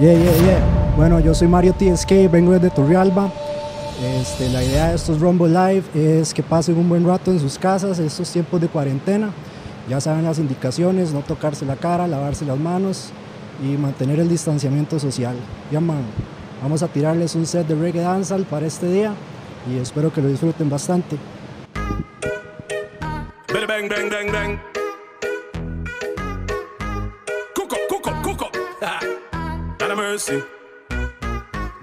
Yeah, yeah, yeah. Bueno, yo soy Mario TSK, vengo desde Torrealba. Este, la idea de estos Rumble Live es que pasen un buen rato en sus casas estos tiempos de cuarentena. Ya saben las indicaciones, no tocarse la cara, lavarse las manos y mantener el distanciamiento social. Ya man, vamos a tirarles un set de reggae dancehall para este día y espero que lo disfruten bastante. Bang, bang, bang, bang. Cook up, a mercy.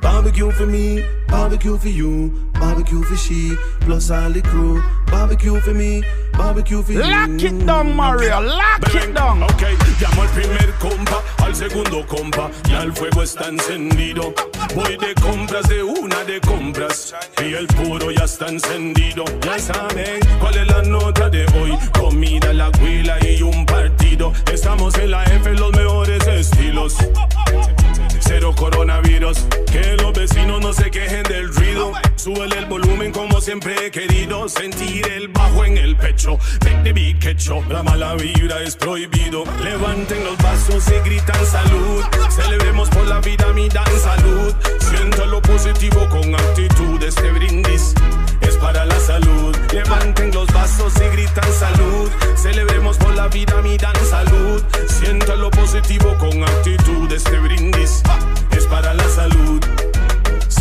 Barbecue for me, barbecue for you, barbecue for she, plus all the crew. Barbecue for me, barbecue for you. Lock it down, Mario, lock it down. Ok, llamo al primer compa, al segundo compa, ya el fuego está encendido. Voy de compras de una de compras y el puro ya está encendido. Ya saben cuál es la nota de hoy: comida, la huila y un partido. Estamos en la F, los mejores estilos. Cero coronavirus, que los vecinos no se quejen del ruido. Súbele el volumen como siempre he querido. Sentir el bajo en el pecho. Make the beat. La mala vibra es prohibido. Levanten los vasos y gritan salud. Celebremos por la vida, mi dan salud. Sienta lo positivo con actitud. Este brindis para la salud. Levanten los vasos y gritan salud. Celebremos por la vida, mi dan salud. Sienta lo positivo con actitud. Este brindis es para la salud.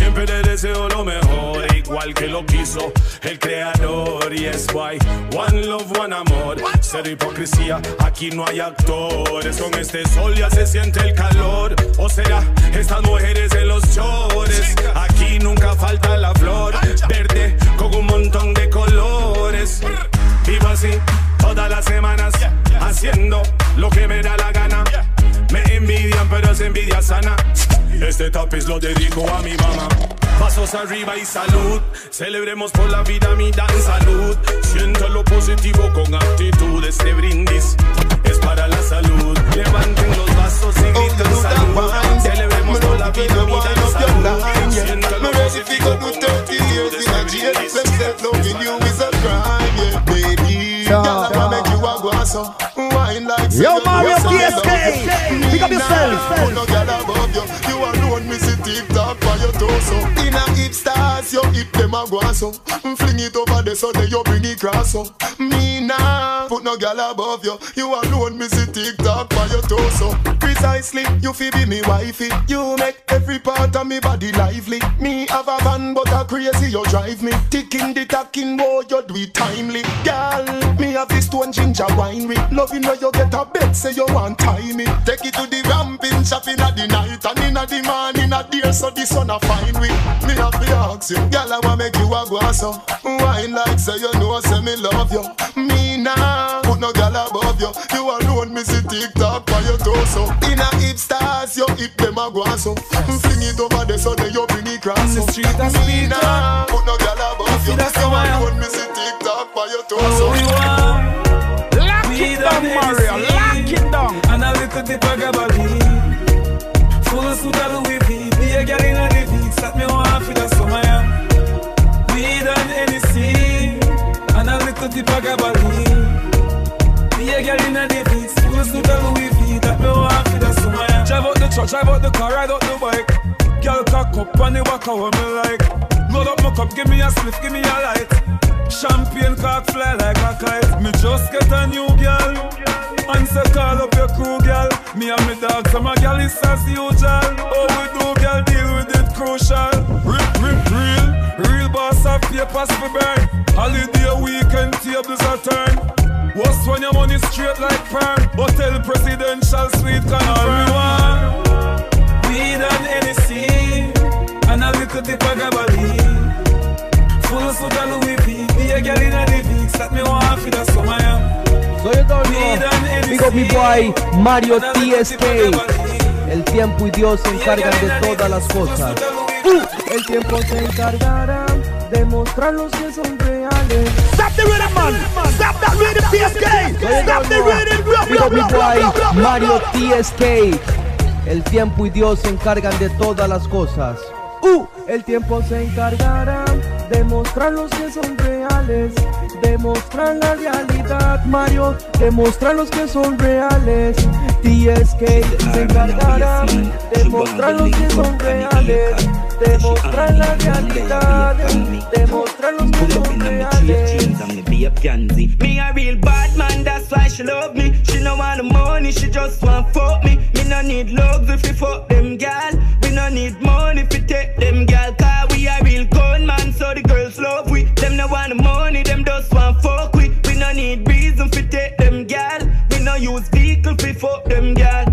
Siempre te deseo lo mejor, igual que lo quiso el creador. Y es why one love, one amor. Cero hipocresía, aquí no hay actores. Con este sol ya se siente el calor. O será estas mujeres en los chores. Aquí nunca falta la flor verde con un montón de colores. Vivo así todas las semanas, haciendo lo que me da la gana. Me envidian, pero es envidia sana. Este tapiz lo dedico a mi mamá. Pasos arriba y salud. Celebremos por la vida, mi dan salud. Siento lo positivo con actitud. Este brindis es para la salud. Levanten los vasos y griten salud. Celebremos por la vida, mi dan salud. Siento lo positivo con actitud. Este brindis Loving you is a crime, yeah, baby. Girl, I'ma make you a guaso. Yo, Mario TSK, pick up yourself. You. You see TikTok for your torso. In a hip stars, your hip them a guaso. Mm, fling it over the so you bring it up. Me nah put no gal above you. You alone, me see tick tock for your torso. Precisely, you fi be me wifey. You make every part of me body lively. Me have a van, but a crazy you drive me. Ticking the tacking, boy, you do it timely. Girl, me have this stone ginger winery. Loving when you get a bed, say you want tie me. Take it to the ramping shop in the night and in the morning a dear, so the sun a fine with. Me have to ask you, girl, I wanna make you a guaso. Wine like say you know, say me love you. Me nah put no girl above you. You alone, me see TikTok by your torso. In a hip stars, your hip them a guaso. Fling it over the so they you bring it cross. the street a Me speaker. nah put no girl above you. that's You I am. alone, me see TikTok by your torso. We want Lock it down, Mario, lock it down. and a little bit of gabardine. Full suit of Louis V. Be a girl in the beats that me want for the summer. yeah. Done anything and a little bit of gabardine. Be a girl in the beats. Full suit of Louis V. That me want for the summer. yeah. Drive out the truck, drive out the car, ride out the bike. Girl cock up on the of what me like. Load up my cup, give me a spliff, give me a light. Champagne cock fly like a kite. Me just get a new girl. And say call up your crew, girl. Me and me dog, so my girl is as usual. Oh, we do, girl, deal with it crucial. Rip, rip, real. Real boss of papers for burn. Holiday weekend tables a turn. What's when your money straight like perm? Hotel presidential suite confirm. We done anything and a little dip of gabardine. Full suit of Louis V. Be a girl in a Vicks that me want for the summer. yeah. Soy el dono. We done anything Big up mi boy Mario TSK. El tiempo y Dios se encargan de todas las cosas. El tiempo se encargará de mostrar los que son reales. Stop the rhythm, man. Stop that rhythm, TSK. Stop the rhythm. Big up mi boy. Mario TSK. El tiempo y Dios se encargan de todas las cosas. Uh, el tiempo se encargará de mostrar los que son reales, demostrar la realidad, Mario, demostrar los que son reales. TSK se encargará de mostrar los que son reales, de mostrar la realidad, de mostrar los que son reales. Me a real bad man, that's why she love me. She no want the money, she just want fuck me. Me no need love if you fuck them gal. We no need money if you take them gal. Cause we a real gunman, so the girls love we. Them no want the money, them just want fuck we. We no need reason you take them gal. We no use vehicle you fuck them gal.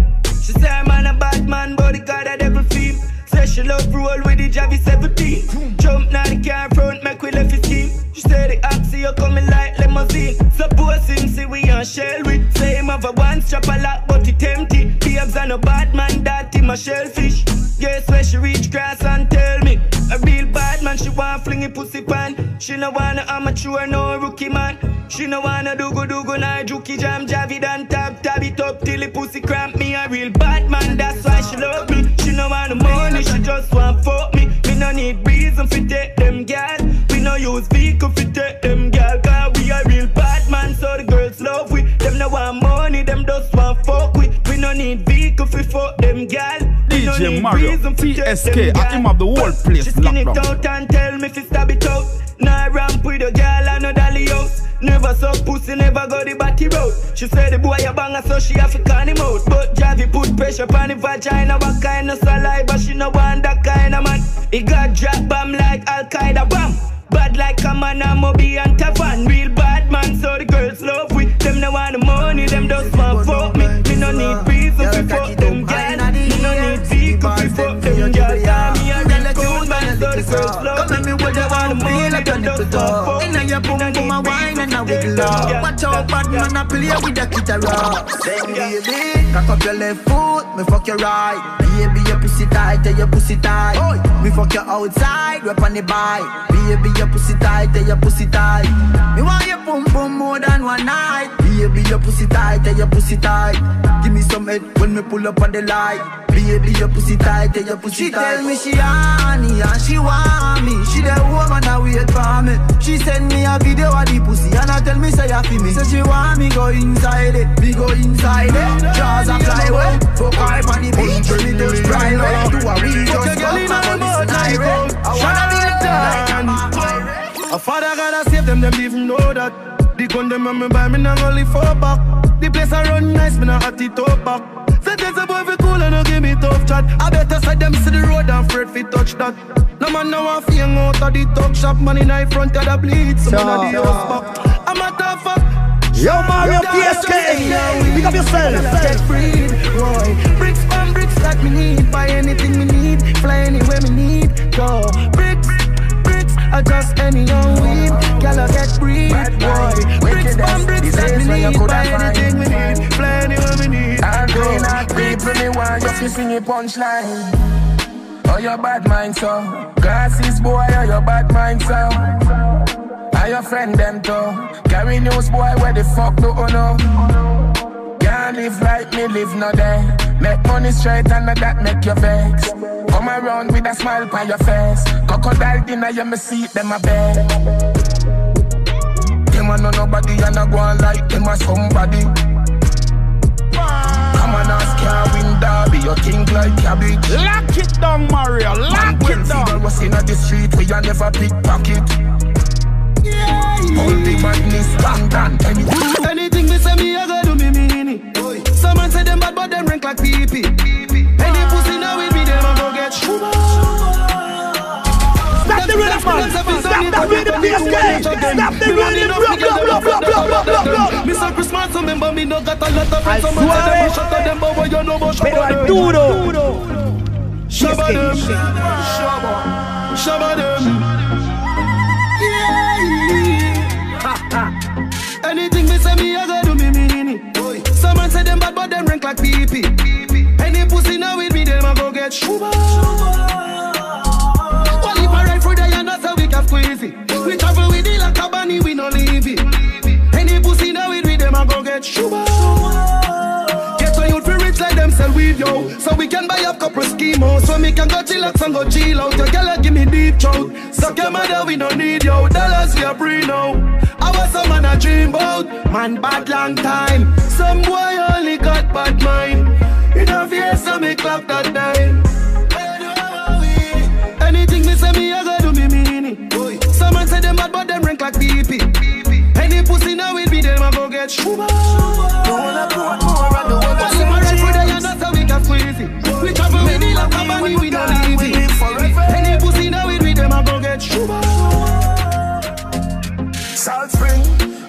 She say I'm a bad man, but the God a devil theme. Say she love roll with the Javi 17. Jump now the car front, make we left his scheme. She say the oxy you coming like limousine. Supposing see we on shell we. Say him have a one strap a lot, but it empty. Babes and a bad man, that him a shellfish. Guess where she reach grass and tell me. A real bad man, she want flingy pussy pan. She no wanna amateur, no rookie man. She no wanna do go do go na juki jam javi dan tab tab it up till the pussy cramp me. A real bad man, that's why she love me. She no want the money, she just want fuck me. Me no need reason fi take them gal. We no use vehicle fi take them gal. Cause we a real bad man, so the girls love we. Them no want money, them just want fuck we. We no need vehicle fi fuck them gal. We no DJ need Mario, reason fi take TSK, I him gal. have the whole place She skin it out and tell me fi stab it out. Nah ramp with a gal and no dolly house. Never suck pussy, never go the batty road. She say the boy a banger, so she have to can him out. But Javi put pressure on the vagina, what kind of saliva? She no want that kind of man. He got drop bomb like Al Qaeda bomb. Bad like a man, I'm Moby and Tavan. Real bad man, so the girls love we. Them no want the money, them just want fuck me. Me no need reason to fuck them gal. The girls love me. Them no want the money, them just want fuck me. Inna your boom boom a wine and a wiggle up. Watch out, bad man a play with the guitar. Then baby, cock up your left foot, me fuck your right. Baby, your pussy tight, tell your pussy tight. Me fuck you outside, rep on the bike. Baby, your pussy tight, tell your pussy tight. Me want your boom boom more than one night. Baby, your pussy tight, tell your pussy tight. Give me some head when me pull up on the light. Baby, your pussy tight, tell your pussy She tight. tell me she honey and she want me. She the woman that wait for me. She send me a video of the pussy and I tell me say you feel me. Say she want me go inside it, me go inside it. Jaws a fly away, fuck her on the beach, me touch private. Do a real just fuck my police direct. Oh, I wanna be the done. A father gotta save them, them even know that. The gun them and me buy me not only for back. The place I run nice, me not hot it up back. Chat. I better side them see the road and afraid fi touch that. No man now want fi out of the talk shop, man in the front of the bleed, some man of the house back. I'm a tough fuck. Yo, Mario TSK, pick up yourself. Get free, boy. Bricks on bricks that me need. Buy anything me need. Fly anywhere me need. Go. Bricks, bricks. Adjust any young weed. Girl, I get free, boy. Bricks on bricks that me need. Buy anything we need. Fly anywhere we need. I'm Go. going out when me want you to sing a punchline. Oh, your bad mind, so. Glasses, boy, oh, your bad mind, so. Are your friend them too? Carry news, boy, where the fuck do you oh, know? Can't live like me, live no day. Make money straight and that make you vex. Come around with a smile on your face. Crocodile dinner, you me see them a bed. Them a know nobody and a go on like them a somebody. Come on, ask can't win derby. You think like cabbage. Lock it down, Mario. Lock when it down. Fidel was in the street, we a never pickpocket. All the madness, bang, bang, anything. Anything me say me, I go do me mean it. Some man say them bad, but them rank like pee pee. Any pussy now with me, them a go get shuba. Stop the rhythm, man. Stop that rhythm, TSK. Stop the rhythm. Block, block, block, block, block, block, block, block. Mr. Christmas, remember me no got a lot of friends. Some man say them shut up them, but what you know Pero shabba al them. duro. Shabba them. Shabba. Shabba them. Anything me say me, I go but them rank like pee. Any pussy now with me, them a go get shuba. Well, if I ride through the yonder, so we can squeeze it. We travel with it like a bunny, we no leave it. Any pussy now with me, them a go get shuba. Get a youth fi rich like them sell weed, yo. So we can buy up couple schemos. So me can go chillax and go chill out. Your girl give me deep throat. Suck your mother, we no need yo. Dollars we a free now. Some man a dream about. Man bad long time. Some boy only got bad mind. In a face, so me clap that time. Anything me say me, I go do me mean it. Some man say them bad, but them rank like PP. Any pussy now with me, them a go get shuba. Don't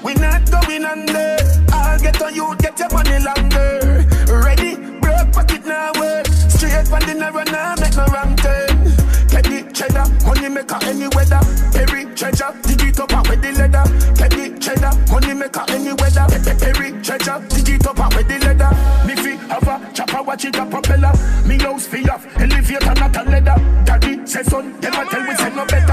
we not going under. I'll get on you, get your money longer. Ready, broke pocket now work. Straight from the narrow now, make no wrong turn. The cheddar, money maker any weather. Perry treasure, dig it up with the leather. The cheddar, money maker any weather. Pe- pe- Perry treasure, dig it up with the leather. Me fi have a chopper, watch it a propeller. Me house fi off, elevator not a leather. Daddy say son, a tell we say no better.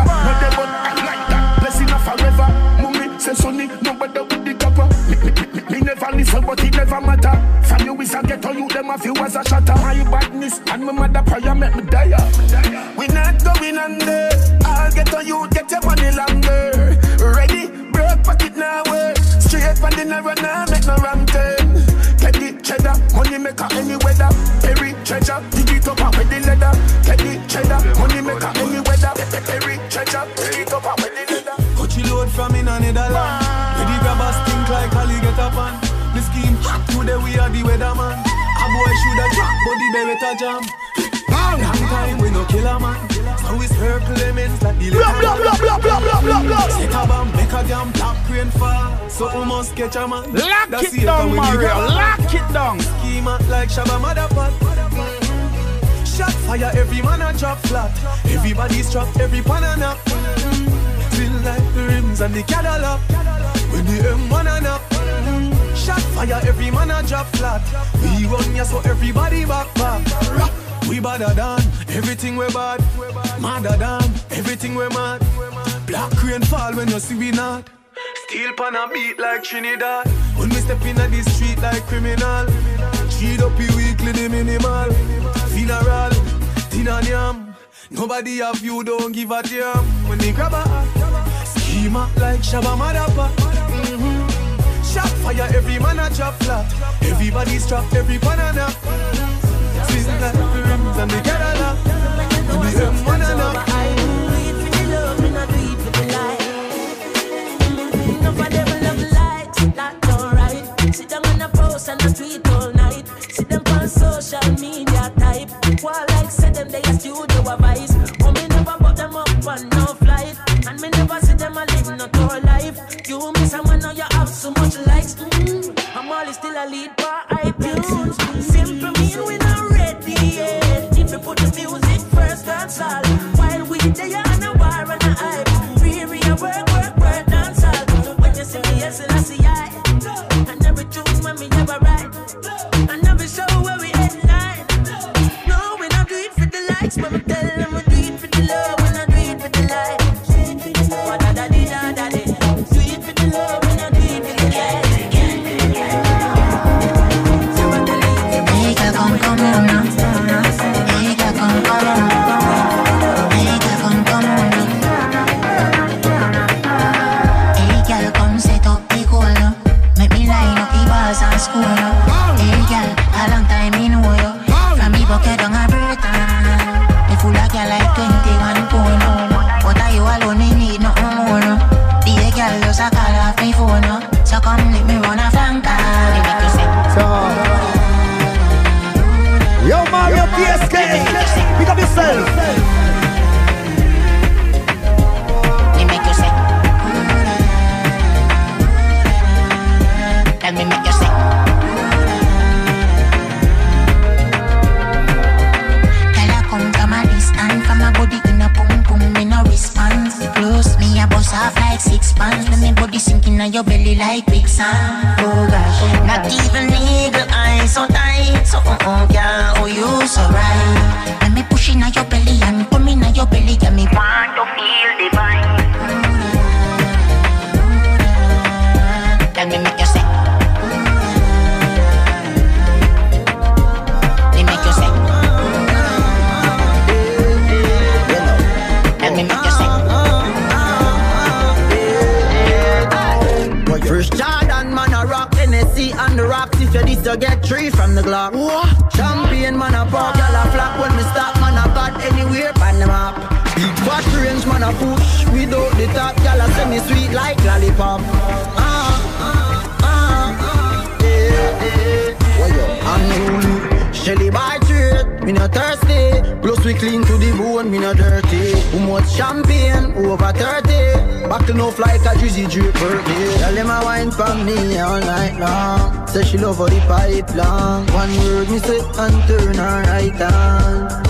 Listen, but it never matter. From you is a ghetto, you them a few as a shatter. My badness and my mother prayer make me die. We not going under. I'll get on you, get your money longer. Ready, broke pocket now work. Straight from the narrow now, make no wrong turn. Get cheddar, money maker any weather. Perry treasure, today we are the weatherman. A boy shoulda drop, but the beretta jam. Long time we no kill a man. So we circle elements like the Blah, blah, blah, blah, blah, blah, blah, blah. Set a bomb, make a damn black rain fall. So we must catch a man. Lock That's it down, Mario. Lock it down. Schema like Shabba Motherfucker. Shot fire, every man a drop flat. Everybody's trapped, every pan a knock. Feel like the rims and the Cadillac. When the M1 a knock. Shot fire, every man a drop flat. We run ya so everybody back back. We badder than everything we bad. Madder than everything we mad. Black rain fall when you see we not. Steel pan a beat like Trinidad. When we step in the street like criminal. Cheat up you weekly the minimal. Funeral, and yam. Nobody have you, don't give a damn. When they grab a schema like Shabba Madapa. Shot fire, every man a chop flat. Everybody's trapped, every banana. Like the rims and the Cadillac. And the M1 and up. Enough of them love lights, that don't right. Sit down all night. See them on social media type. While like say them they a studio a Drizzy drip. Tell them I wine from me all night long. Say she love how the pipe long. One word me say and turn her right on.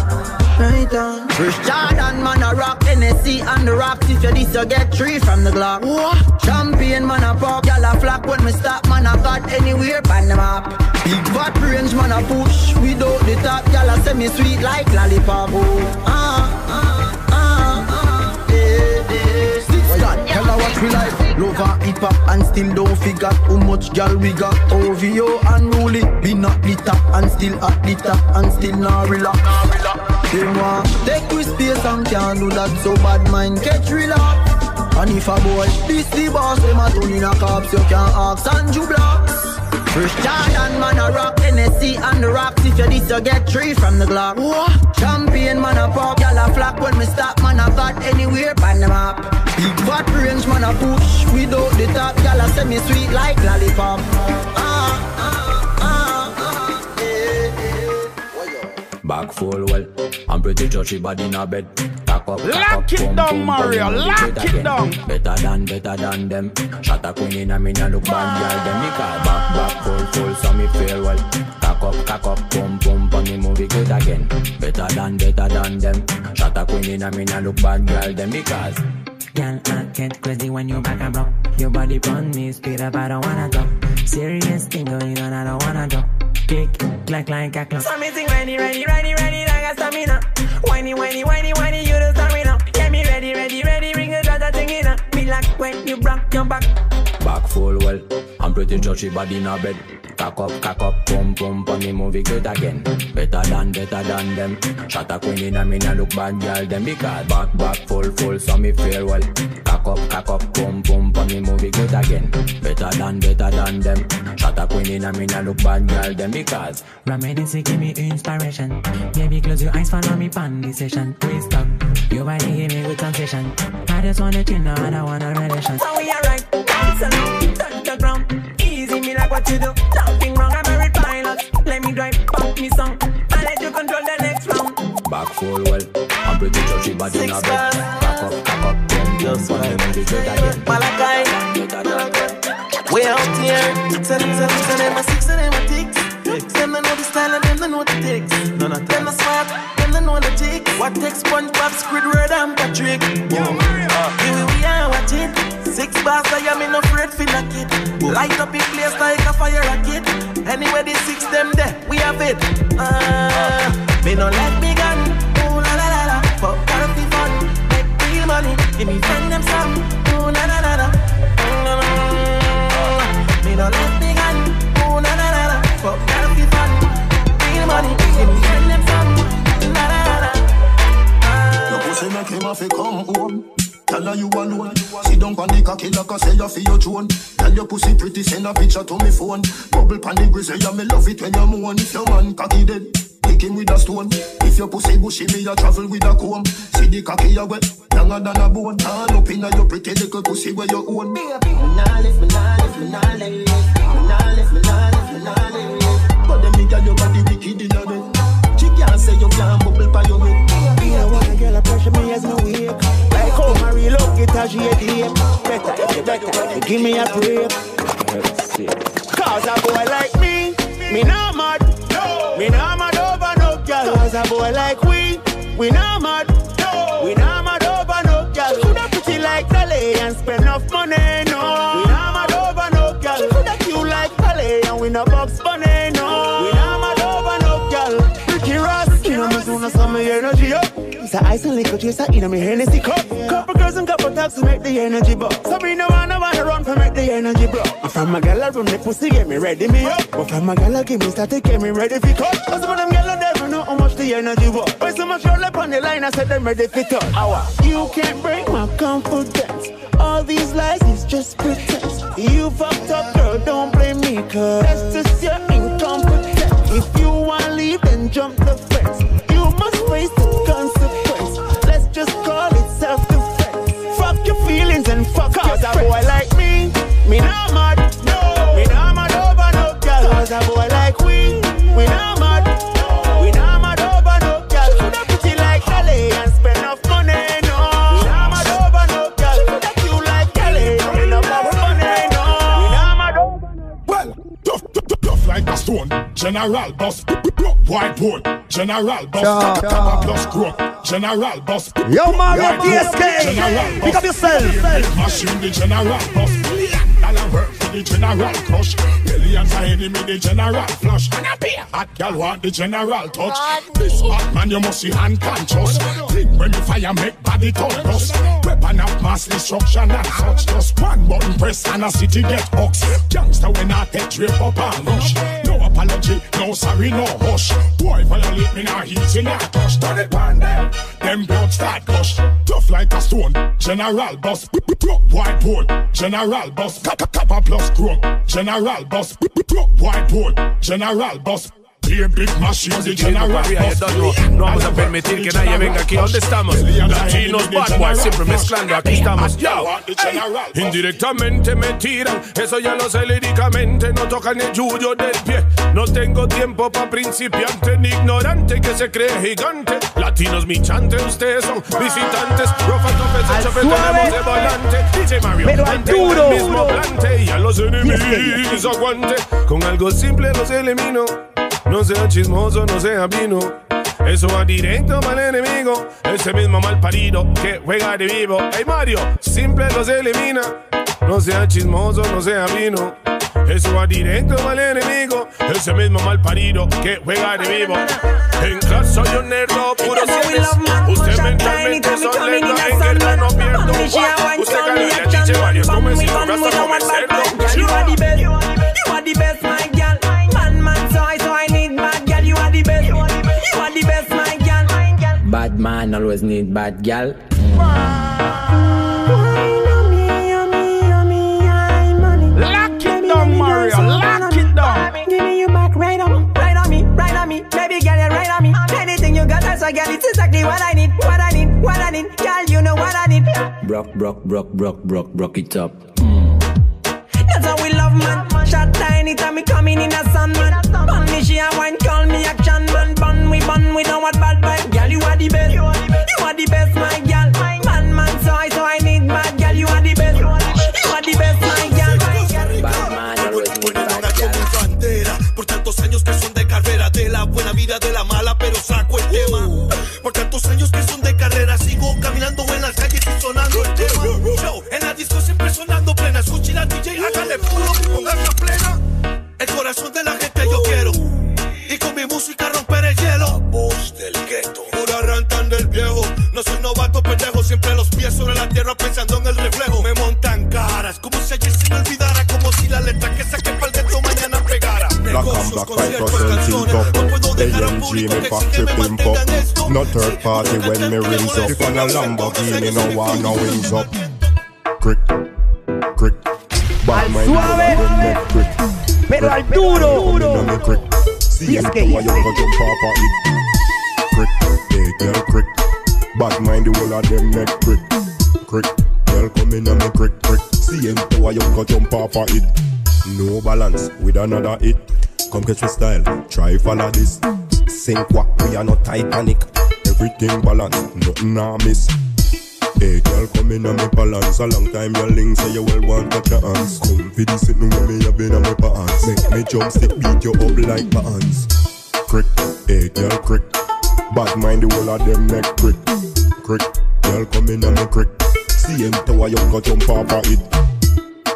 Right on. Fresh Jordan, man, a rock NSC and the rocks. If you this, you get three from the Glock. What? Champion, man, a pop. Y'all a flock when me stop, man, I got anywhere pan them map. Big fat range, man, a push. Without the top, y'all a semi sweet like lollipop. Oh. Ah, ah, Her we like. Love her hip hop and still don't figure how much gal we got. OVO and Ruli, be not the top and still at the top and still not relax. They want take with space and can't do that so bad mind catch relax. And if a boy this the boss, them a turn in a cops, you can't ask and you blocks. Fresh Jordan man a rock NSC and the rocks If you this you get three from the Glock what? Champion man a pop Y'all a flock when me stop man a got anywhere pan them up Big fat range man a push Without the top Y'all a semi sweet like lollipop Ah ah ah ah yeah, yeah. Back full well, I'm pretty touchy body in a bed. Cock up, cock Lock up, it pum, down, pum, Mario, pum, pum, lock it again. down. Better than, better than them. Shot a queen in a me nah look bad, girl. Them me call back, back full, full, so me feel well. Cock up, cock up, pum, pum, pum, me movie good again. Better than, better than them. Shot a queen in a me nah look bad, girl. Them me cause. Girl, I get crazy when you back and block. Your body on me, speed up, I don't wanna talk. Serious thing going on, I don't wanna talk. Kick, like, like a. So me sing ready, ready, ready, ready, like a stamina. Whiny, whiny, whiny, whiny, you the stamina. Get me ready, ready, ready, ring a dot, thing in. Me like when you rock your back. Back full well, I'm pretty touchy body in a bed. Cock up, cock up, pum pum, pum me movie good again. Better than, better than them. Shot a queen in a me nah look bad, girl. Them because back, back full, full, so me feel well. Cock up, cock up, pum pum, pum me movie good again. Better than, better than them. Shot a queen in a me nah look bad, girl. Them because Reminisce, give me inspiration. Baby, close your eyes, follow me pan this session. Twist up, your body give me good sensation. I just wanna chill now, I don't want a relation. So we are right, dance touch the ground. Easy me like what you do. Nothing wrong, I'm a red pilot. Let me drive, pump me song. I let you control the next round. back full well. I'm pretty body in a. Cock up, cock up. Them. We out here. Tell them, tell them, them, my six and them my ticks. Them don't know the style and them don't know the ticks. None of them are smart, them don't know the ticks. What takes SpongeBob, Squidward, and Patrick? Boom. Here we are watching. Six bars, I am in afraid feel like it. Light up in place like a fire rocket. Anywhere the six them there, we have it. Uh, me no let me gun. Ooh la la la la. For party fun, make real money. Give me friend them some. Ooh la la la la. Mm, Me no let Give. Your pussy make him have to come home. Tell her you alone. On the cocky I say you feel your. Tell your pussy pretty, send a picture to me phone. Bubble pan the grizzly, yeah, me love it when you moan. If your man cocky dead, kick him with a stone. If your pussy bushy, me a travel with a comb. See the cocky you wet, younger than a bone. Turn up inna your pretty little pussy where you own. Me nah live, me nah live, me nah live. Nah live, nah live, nah live. Them your body wicked inna bed. She can't say you can't bubble by your head. I want a girl a pressure me as me wake. Like how Marie love it as she a deep. Better, if better, give me a break. Cause a boy like me, me not mad. Me not mad over no girl. Cause a boy like we, we not mad. No. We not mad over no girl. Coulda pretty like Dolly and spend enough money, a ice and liquor chaser in me Hennessy cup. Couple girls and couple talks to make the energy buzz. So we no wanna wanna run for make the energy blow. I'm from a gal I run the pussy get me ready me up. But from a gal I give me start to get me ready for cut. Cause of them gal I never know how much the energy was. But so much roll up on the line I said them ready for. Hour. You can't break my confidence. All these lies is just pretense. You fucked up girl, don't blame me cause that's just your incompetence. If you want leave, then jump the fence. You must face the fuck Cause a boy like me, me not mad. No, me not mad over no girl. Cause a boy like we, we not General boss, white board. General boss, Sure, cap, plus crook. General boss. Yo, Mario white board. TSK. Pick up yourself. Big Machine, the general boss. Million dollar work for the general crush. Billions of enemy, the general flush. And a beer. Hot girl want the general touch. This hot man, you must see unconscious. Think when you fire, make body touch dust. Weapon of mass destruction and such. Just one button press and a city get box. Gangster when I take trip up and rush. No apology, no sorry, no hush. Boy violate me now, he's in a touch. Turn it one them. Them blood start gush. Tough like a stone. General boss. Whiteboard. General boss. Kappa plus crook. General boss. Whiteboard. General boss. Clear big machine, the general no, vamos a permitir que nadie venga aquí. ¿Dónde estamos? Latinos, bad boys, siempre mezclando. Aquí estamos, yo. Indirectamente me tiran, eso ya lo sé líricamente. No tocan el yuyo del pie. No tengo tiempo pa' principiante ni ignorante que se cree gigante. Latinos, mi chante, ustedes son visitantes. Rofa, tope, se chope, tenemos de volante. DJ Mario, Pero al duro. mismo plante. Y a los enemigos aguante. Con algo simple los elimino. No sea chismoso, no sea vino. Eso va directo para el enemigo. Ese mismo mal parido que juega de vivo. Hey Mario, simple los elimina. No sea chismoso, no sea vino. Eso va directo para el enemigo. Ese mismo mal parido que juega de vivo. En casa soy un nerdo puro cienes. Usted mentalmente son lerdo. En guerra no pierdo. Usted a chiche varios convencido. Gasta como cerdo. You are the best, you are the best, my Bad man always need bad gal. Lock it down, Mario. Lock it down. Give me you back right on, right on me, right on me. Baby girl, you right on me. Anything you got, that's a girl. It's exactly what I need, what I need, what I need. Girl, you know what I need. Brock, brock, brock, brock, brock, brock it up. That's how we love man. Shot tiny time me coming in a sun man. Bun me she a wine, call me action man. We don't want bad vibe. Girl, you are the best. You are the best, my girl. Man, third party when me rims up On a Lamborghini no want no wings up Crick, crick Bad mind suave. when I make crick Pero al duro. Duro me crick See him TSK, to a young go jump off a it Crick, hey girl crick Bad mind the whole of them make crick Crick, girl come in and me crick crick See him to a young jump off a it no balance with another hit. Come catch me style, try follow this. Sink what we are not Titanic. Everything balance, nothing I miss. Hey girl, come in and me balance. A long time your link say you will want your hands. Come for this sitting with me, have been on my pants. Make me jump stick, beat you up like bands. Crick, hey girl, crick. Bad mind the whole of them neck crick. Crick, girl, come in and me crick. See him tower you go jump off of it.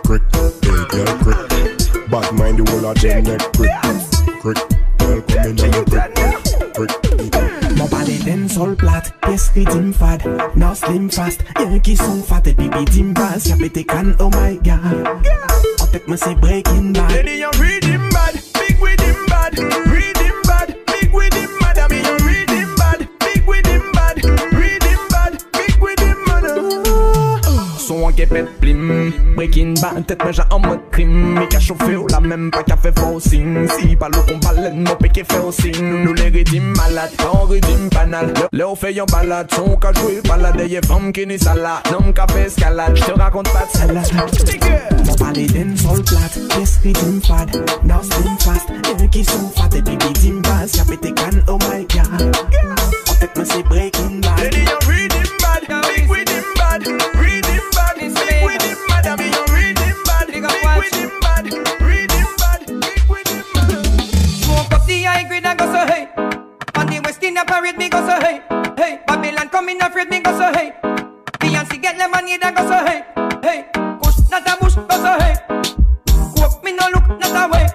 Crick, hey girl, crick. Bad mind the whole of them neck crick. Crick, girl, come in and me crick. Dancehall plate, pièce rythme fade Non slim fast, y'en qui sont fat Et pipi timbal, y'a pété can, oh my god. En tête moi c'est breaking bad Lady, you read him bad, big with him bad, read pète blim. Breaking bad, tête mais en mode crime. Mais qu'a chauffé ou la même pas fait forcing Si pas le combat, l'aide mon fait aussi Nous les rédime malade, on rédime banal. Le on fait yon balade, son qu'a joué balade. Y'a femme qui ni salade, non qu'a fait escalade. J'te raconte pas de salade. Mon palais d'un sol plate, yes rythme fad Now fast, y'a qui sont fat Et puis bass, y'a pété can, oh my god. En tête moi c'est breaking bad. Bad, big bad, Parade me go so hey. Hey, Babylon come in afraid me go so hey. Beyonce get lemonade and go so hey. Hey, Kush not a bush go so hey. Coke me no look not a way.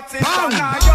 Bang.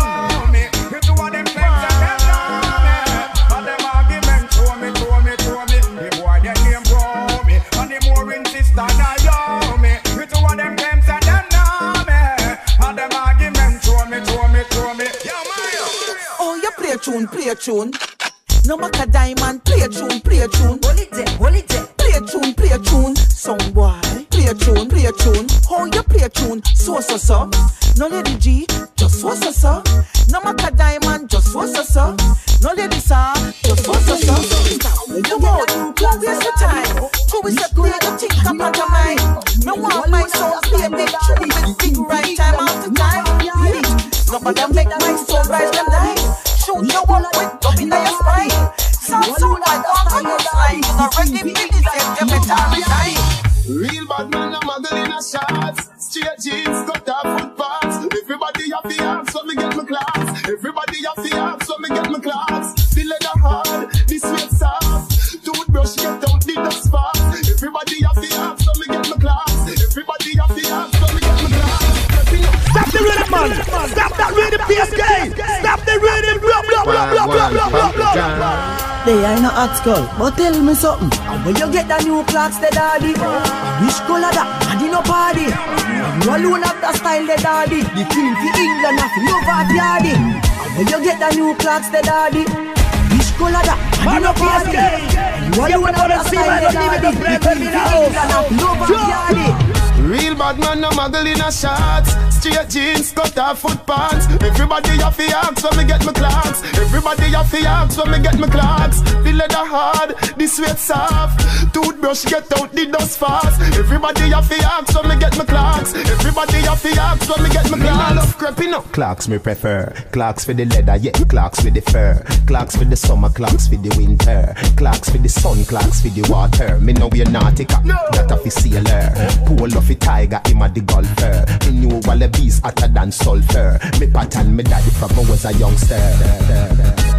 sunrise them night. Shoot the one with dub in your spine. Sound so bad on your side. Already been the same, them time. Real bad man, I'm modeling a shots. They ain't no hot skull, but tell me something. And where you get the new Clarks, the daddy? And which color that? Daddy no party. And you alone have the style, the daddy. The queen for England, have love at yardy. And where you get the new Clarks, the daddy? Which color that? Daddy no party. And you alone have the style, the daddy. The queen for England, have love at yardy. Real bad man, no muggle in a shots. Straight jeans, cut off foot pants. Everybody have the axe when me get my Clarks. Everybody have the axe when me get my Clarks. The leather hard, the sweat soft. Toothbrush get out the dust fast. Everybody have the axe when me get my Clarks. Everybody have the axe when me get my Clarks. I love creeping up. Clarks me prefer. Clarks for the leather, yeah. Clarks with the fur. Clarks for the summer, Clarks for the winter. Clarks for the sun, Clarks for the water. Me know we're nautica, that a fi sailor. Pull off a tiger, him a the golfer. Me knew wallabies hotter than sulfur. Me pattern me daddy from I was a youngster.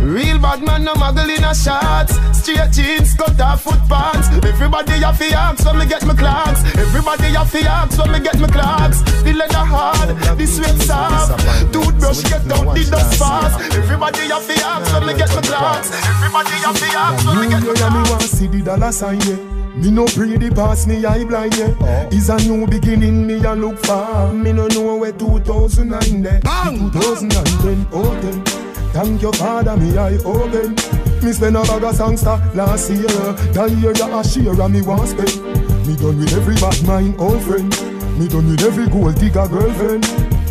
Real bad man, no muggle in a shots. Straight jeans, cut off foot pants. Everybody have the axe when me get my Clarks. Everybody have the axe when me get my Clarks. The leather hard, the sweat soft. Toothbrush get out the dust fast. Everybody have the axe when me get my Clarks. Everybody have the axe when me get my me Clarks. want see the dollar sign, yeah. Me no pray the past, me eye blind, yeah. Oh. Is a new beginning, me a look for. Me no know where 2009 there. 2010, oh ten. Thank your father, me eye open. Me spend a bag of songster last year. That year ya a share and me want spend. Me done with every bad mind, old friend. Me done with every gold digger girlfriend.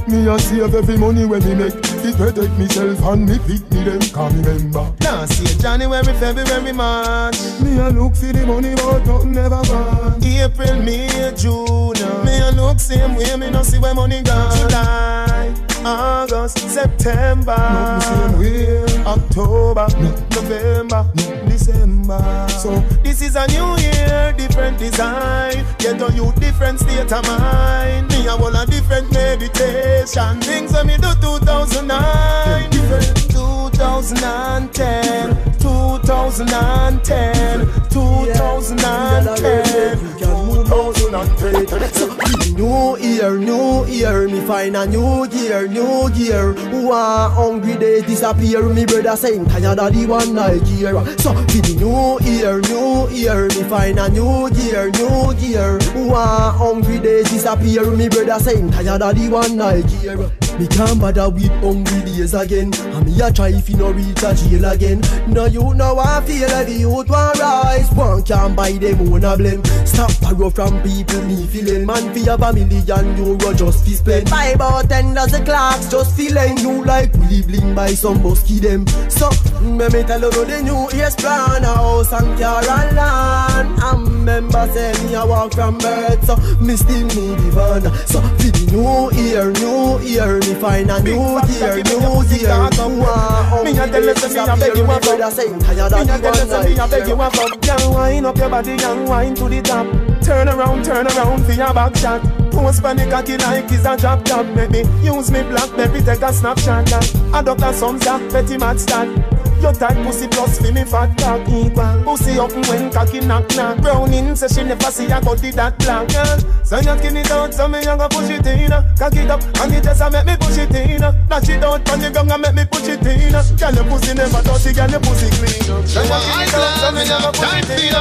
Me a save every money when me make. It protect myself and me pick me them. Can remember. Last year, January, February, March. Me a look for the money, but nothing never gone. April, May, June. Me a look same way, me no see where money gone. July, August, September. Nothing same way. October, November, December. So this is a new year, different design. Get on you different state of mind. Me a want a different meditation. Things when me do 2009, 2010, 2010, 2010, 2010. New year, new year, me find a new gear, new gear. One hungry days disappear, me brother saying of the one Nigeria. So for the new year, new year, me find a new gear, new gear. One hungry days disappear, me brother saying of the one Nigeria. Me can't bother with hungry days again And me a try if you no reach a jail again. No you know I feel like the youth want rise. One can't buy them own a blame. Stop borrow from people me feeling Man fi have a million euro just fi spend. Buy about ten dozen clocks just feeling You like Willie Bling by some busky them So me me tell you the new year's plan A house and car and land. And remember say me a walk from birth. So me still need the van. So for the new year, new year Me find a new year, new year Me a tell you me a beg you a come Me a tell you me a beg you a come Young wine up your body, young wine to the top. Turn around, turn around for your back shot. Post panic cocky like is a drop top Make me use me blackberry take a snapshot A doctor some zap, petty mad stat your tight pussy plus fi me fat cock. Equal. Pussy up when cocky knock knock. Browning say she never see a body that black. Girl. So you skin it out so me a go push it in. Cock it up and it just a make me push it in. Dash it out on the ground and make me push it in. Girl your pussy never dirty, girl your pussy clean. So you skin it out so me a go push it in.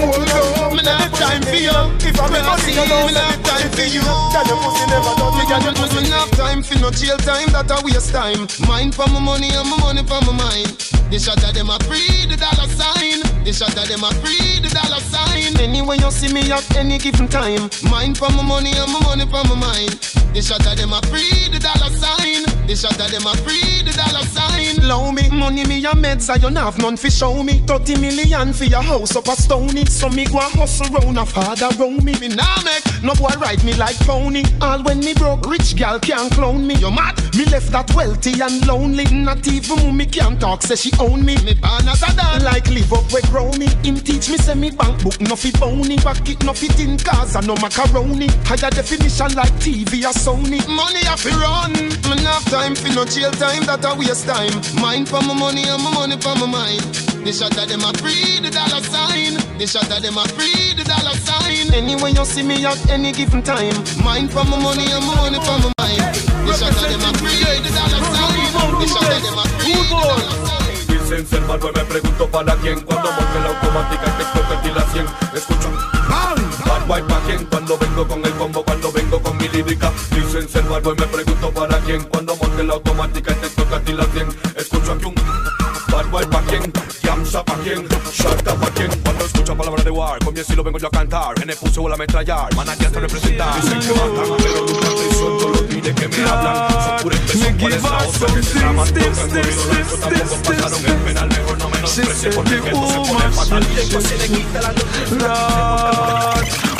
Full go, me not time for you. If I make pussy you know me not time for you. Girl your pussy never dirty, girl your pussy Me not time for no jail time, that a waste time. Mind for my money and my money for my mind the shot of them a free the dollar sign. The shot of them a free the dollar sign. Anyway you see me at any given time. Mind for my money and my money for my mind. The shot of them a free the dollar sign. The shot of them a free the dollar sign. Low me, money me a meds, I don't have none fi show me. 30 million for your house up a stony. So me go a hustle round a father round me. Me nah make no boy ride me like pony. All when me broke, rich gal can't clone me. You mad? Me left that wealthy and lonely. Not even mommy can talk, say she own me. Me born as a dad, like live up where grow me. Him teach me say me bank book no fi bony. Back it no fit in cars and no macaroni. Higher definition like TV or Sony. Money a fi run. Me not have time for no jail time, that a waste time. Mind for my money and my money for my mind. The shot of them a free the dollar sign. The shot of them a free the dollar sign. Anyway you see me at any given time. Mind for my money and my money for my mind. The shot of them a free the dollar sign. The shot of them a free the dollar sign. Y me pregunto para quién Cuando monte la automática que toca la 100 Escucho Bad boy pa' quién Cuando vengo con el combo Cuando vengo con mi lírica el barbo y me pregunto para quién Cuando monte la automática te toca a ti la 100 war Con mi estilo vengo yo a cantar. En el pulso a ametrallar Manager hasta representar Dicen que matan Pero nunca estoy suelto Los pide que me hablan. Son pura impresión ¿Cuál es la que se llaman Tocan Tampoco pasaron el penal Mejor no menosprecie Porque el gueto se pone fatal. se le quita la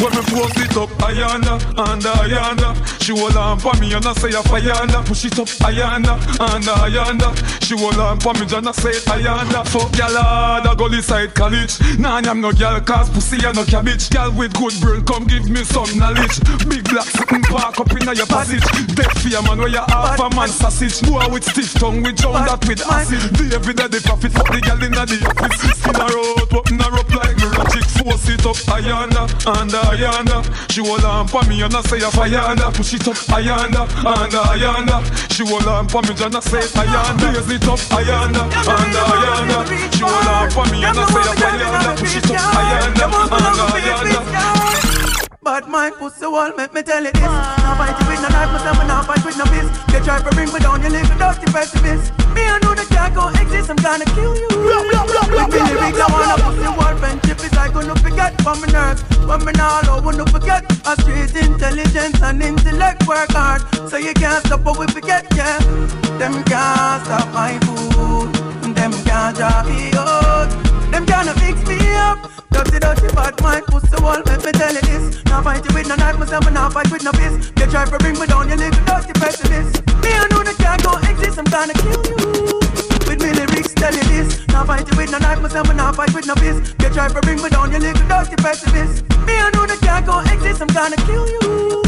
when me post it up, ayanda, and ayanda. She hold on for me and I say a ayanda. Push it up, ayanda, and ayanda. She hold on for me and I say ayanda. Fuck y'all hard, I go inside college. Nah, I'm no girl, cause pussy and no cabbage. Girl with good brain, come give me some knowledge. Big black sitting park up in your passage. Dead fear man, where you half a man sausage. Boy with stiff tongue, we drown that with acid. The every day the profit, fuck the girl in the office. Skin her out, open her up like me magic. Force it up, ayanda, and ayanda. She hold on for me and I say a ayanda. Push it up, ayanda, and ayanda. She hold on for me and I say ayanda. Raise it up, ayanda, and ayanda. She hold on for me and I say a ayanda. Push it up, ayanda, and ayanda. Bad mind, pussy wall, make me tell you this. Now fight you with no knife, myself, and now fight with no fist. They try to bring me down, you little dirty pessimist. Me, I know that can't go exist, I'm gonna kill you. With me lyrics, I wanna pussy wall, friendship is like gonna forget from my nerves. When me now low, wanna forget. A street intelligence and intellect work hard. So you can't stop what we forget, yeah. Them can't stop my food. Can't drop me out. Them can't fix me up. Dirty, dirty, bad mind, pussy wall, make me tell you this. Now fight you with no knife, myself, and now fight with no fist. They try to bring me down, you little dirty pessimist. Me, I know that can't go exist, I'm gonna kill you. With me lyrics, tell you this. Now fight you with no knife, myself, and now fight with no fist. They try to bring me down, you little dirty pessimist. Me, I know that can't go exist, I'm gonna kill. You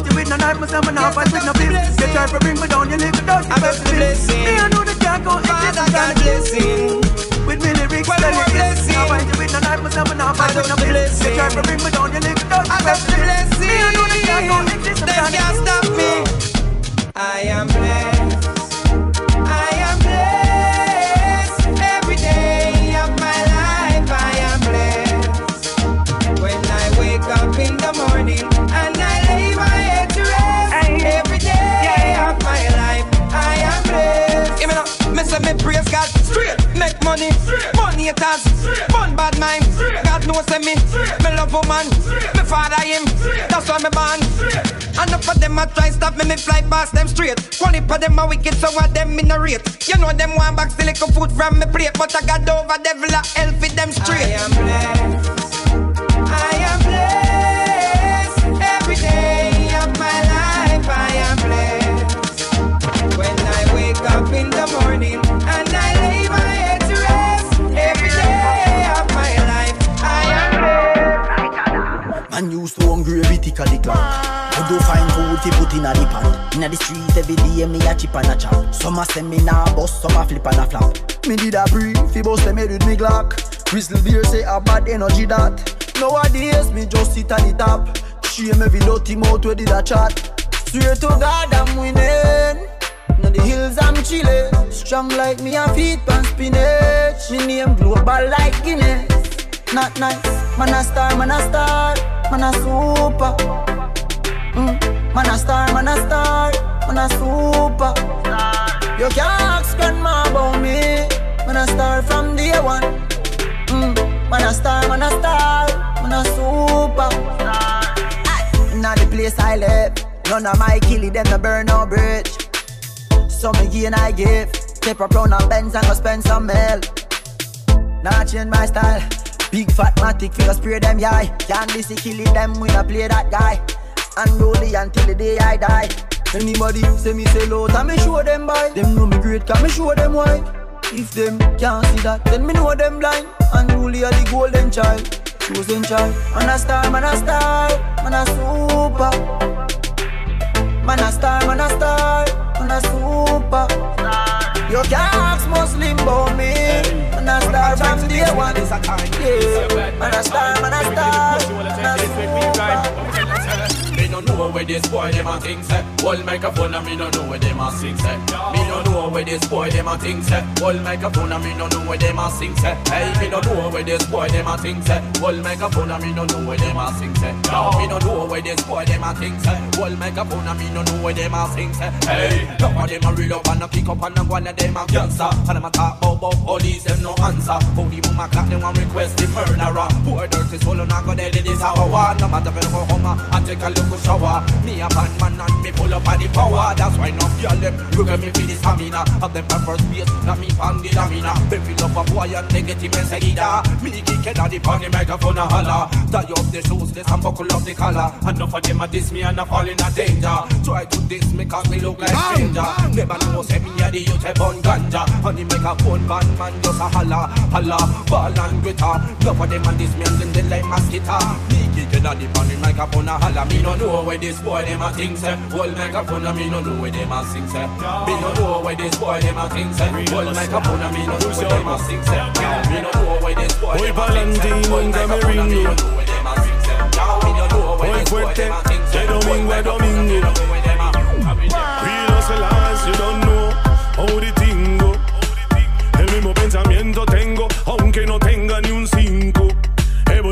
you with no knife, myself, and now fight with no fist. They try to bring me down, you dirty, I got the blessing. Me, I know the can't go exist, I got blessing. With me lyrics, well, tell you this. Now fight you with no knife, myself, and now fight with no fist. They try to bring me down, you dirty, I got the blessing. Me, I know the can't go exist, I got can't stop me. I am blessed. Money, money haters, fun bad mind. God knows me, me love woman, me father him. That's why me born. Enough of them a try stop me, me fly past them straight. One of them a wicked, so what them in a rate. You know them want back still little food from me plate, but I got over devil a hell fit them straight. I am blessed. Man used to hungry every tick of the clock. I do find food to put in a the pot. Inna the street every day me a chip and a chop. Some a say me nah bust, some a flip and a flap. Me did a breathe, fi bust them head with me Glock. Crystal beer say a bad energy that. Nowadays me just sit at the top. Shame every dirty mouth where did a chat. Swear to God I'm winning. Now the hills I'm chillin'. Strong like me a feet pan spinach. Me name global like Guinness. Not nice, man a star, man a star, man a super. Mm. Man a star, man a star, man a super. You can't ask grandma about me. Man a star from day one. Mm. Man a star, man a star, man a super. Aye. Inna the place I live, none of my killie them no burn no bridge. So me gain I give, step up round a Benz and go spend some mil. Nah change my style. Big fat matic figure spray them yeah. Can't be see kill it them when I play that guy. And Unruly until the day I die. Anybody say me say low, I me show them by. Them know me great, can me show them why. If them can't see that, then me know them blind. And Unruly are the golden child, chosen child. Man a star, man a star, man a super. Man a star, man a star, man a super. You can't ask Muslim about me. Man a star from day one. Yeah. Man a star, man a star, man a super. Know where this boy them a think say. Hold microphone and me no know where them a sing say. Me no know where this boy them a think say. Hold microphone and me no know where them a sing say. Hey, me no know where this boy them a think say. Hold microphone and me no know where them a sing say. Now me no know where this boy them a think say. Hold microphone and me no know where them a sing say. Hey, none of them a real up and a pick up and a one of them a cancer. And them a talk about police them no answer. Only mama clap them one request the murderer. Poor dirty soul not go dead in this hour. No matter if you go home and take a look shower. Me a bad man and me full up of the power. That's why no girl them look at me for the stamina. Have them on first base, not me on the lamina. They feel up a boy and negative enseguida. Me kick it on the on the microphone a holla. Tie up the shoes, this and buckle up the collar. Enough of them a diss me and a fall in a danger. Try to diss me cause me look like stranger. Never know say me a the youth a bun ganja. And the microphone band man just a holla, holla, ball and guitar. Enough of them a diss me and then they like mosquito. Me kick it on the on the microphone a holla. Me no know where this boy them a think say. Hold microphone and me no know where them a sing say. Me no know where this boy them a think say. Hold microphone and me no know where them a sing say. Me no know where this boy them a think say. Hold microphone and me no know where them a sing say. Me no know where this boy them a think say. de domingo a domingo. Real hustlers, you don't know how the thing go. El mismo pensamiento tengo, aunque no tenga ni un.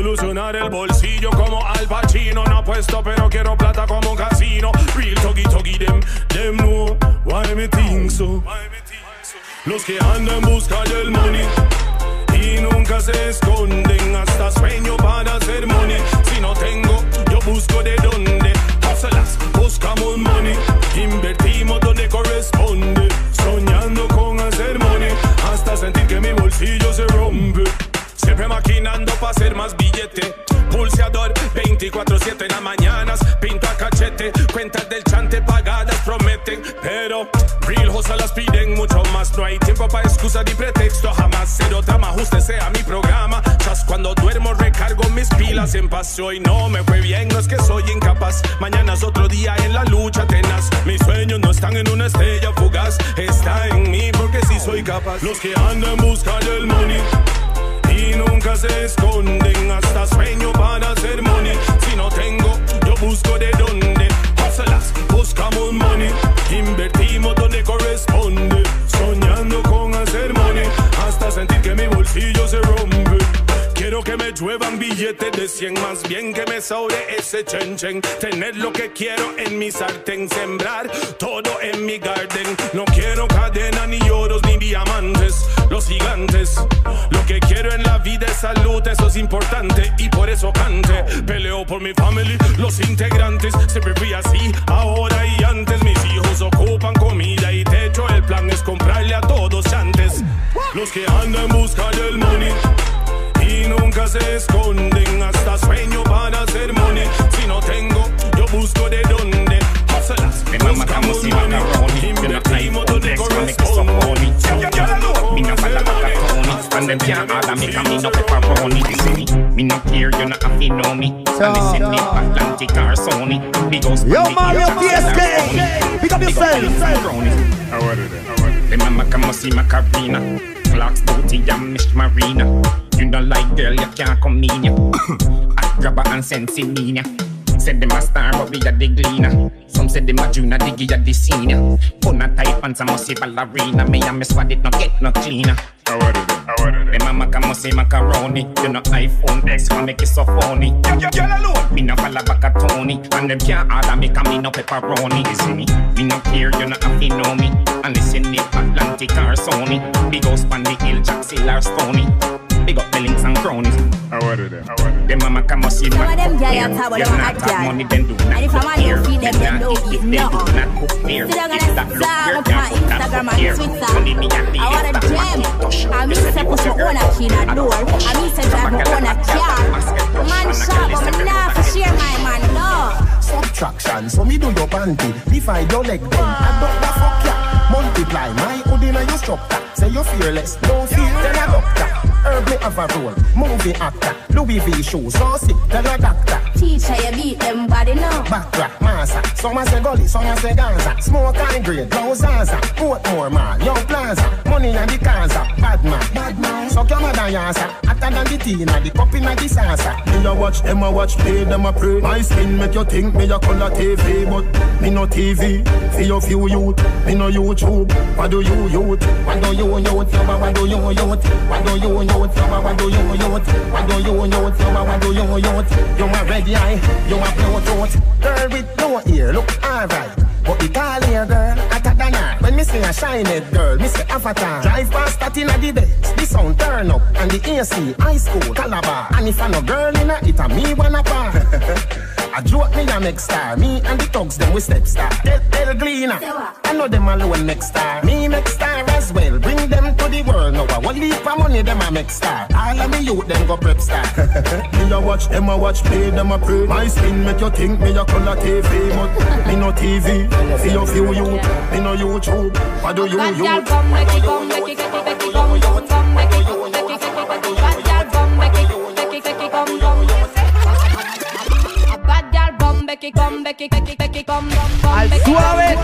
Evolucionar el bolsillo como Al Pacino. No apuesto, pero quiero plata como un casino. Real togi togi them, them know why me think so. Los que andan en busca del money y nunca se esconden hasta sueño para hacer money. Si no tengo, yo busco de dónde. Hustlas, buscamos money, invertimos donde corresponde. Soñando con hacer money hasta sentir que mi bolsillo se rompe. Siempre maquinando para hacer más billete. Pulseador 24-7 en las mañanas, pinto a cachete. Cuentas del chante pagadas prometen, pero real hustle las piden mucho más. No hay tiempo para excusa ni pretexto, jamás cero drama. Ajuste sea mi programa. Just cuando duermo recargo mis pilas en paz. Hoy no me fue bien, no es que soy incapaz. Mañana es otro día en la lucha tenaz. Mis sueños no están en una estrella fugaz, está en mí porque sí soy capaz. Los que andan en busca del money y nunca se esconden hasta sueño para hacer money. Si no tengo, yo busco de dónde. Hustlas, buscamos money, invertimos donde corresponde. Soñando con hacer money hasta sentir que mi bolsillo se rompe. Quiero que me lluevan billetes de 100, más bien que me sobre ese chen chen. Tener lo que quiero en mi sartén, sembrar todo en mi garden. No quiero cadena, ni oros, ni diamantes, los gigantes. Lo que quiero en la vida es salud, eso es importante y por eso cante. Peleo por mi family, los integrantes. Siempre fui así, ahora y antes. Mis hijos ocupan comida y techo. El plan es comprarle a todos antes. Los que andan en busca del money y nunca se esconden hasta sueño para hacer money. Si no tengo, yo busco de dónde. Hustlas, buscamos money, invertimos donde corresponde. Me no follow macaroni And them can't order me me no pepperoni Listen me, me no care You not have to know me And listen me Atlantic or Sony Big house Yo, Mario TSK Pick up yourself. How are they? The mama come see my carina Clocks, booty, and Miss Marina You don't like girl, you can't come in ya I grab her and send in ya Said them a star, but we a the gleaner. Some said them a junior, diggy a the senior. Put a tight pants, I must say ballerina. Me and me squad it no get no cleaner. How are they? How are they? Them a maca must say macaroni. You know iPhone X, can make it so funny. Girl alone. Me no follow back a Tony. And them can't order me, cause me no pepperoni. You see me? Me no care, you know have to know me. And listen Atlantic or Sony. Big house pan the hill, Jack or Stony. Big up the links and cronies. How are they? How are they? Them mama come see Some my of them cook girl here. you talk about You them not hot have girl. money, then do not And if I cook want here. to feed them, You then not don't eat eat if they do nothing. not cook here. Still If gonna that look star here, up can't on cook that Instagram cook and here. Twitter. Only me and the I want a extra gem. touch. I You mean, say say you put put my your own girl a key in a door. I mean, say drive my own a car. Man shop, but me nah for share my man, no. Subtraction, so me do your panty. Divide your leg down. I don't the fuck ya. Multiply my hood in your structure. Say you're fearless, no fear, tell a doctor. Herb me have a role, movie actor. Louis V shoes, so sick, tell a doctor. Teacher, you beat them body now. Backtrack, massa. Some a say gully, some a say Gaza. Smoke high grade, blow Zaza. Portmore mall, young plaza. Money in the Gaza. Bad man, bad man. So come on, yasa. Hotter than the tea, na the cup in the salsa. Me a watch, them a watch, pay them a pray. My skin make you think me a color TV, but me no TV. For your few youth, me no YouTube. What do you youth? What do you youth? Yo, What do you youth? What do you youth? Yo, What do you youth? What do you youth? Yo, What do you youth? You a red eye, you a blue tooth. Girl with no ear, look alright. But Italian girl, hotter than her. When me say a shiny girl, me say avatar. Drive past that in the best. The sound turn up and the AC, high school, Calabar. And if I no girl in a, it a me wanna par. I joke me a make star. Me and the thugs them we step star. Tell, tell Gleaner, I know them alone next star. Me next star as well. Bring them to the world now. One leap of money them a make star. All of me youth them go prep star. me a watch them a watch play them a pray. My skin make you think me a color TV, but me no TV. For your few youth, me no YouTube. What do you Bad youth? come make it, come make it, make it, make it, come, come, come, girl, come make it, come make it, make it, make it, come, come, come, Al it, suave,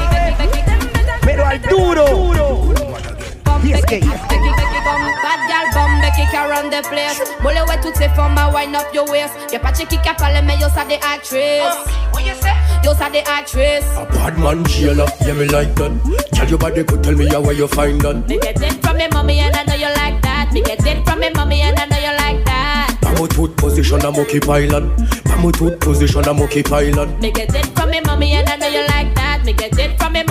pero al duro. TSK. Bad girl bomb, kick around the place. Mole ouais toutes ces formes, à wind up your waist. Y'a pas de qui a parlé, mais yo ça des actrices. What you say? Yo ça des actrices. A bad man Sheila, yeah me like that Tell your body could tell me how where you find that Me get it from me mommy and I know you like that. Me get it from me mommy and I know you like that. Pamo tooth position I'm okay pilot Pamo tooth position I'm okay pilot Me get it from me mommy and I know you like that. Me get it from me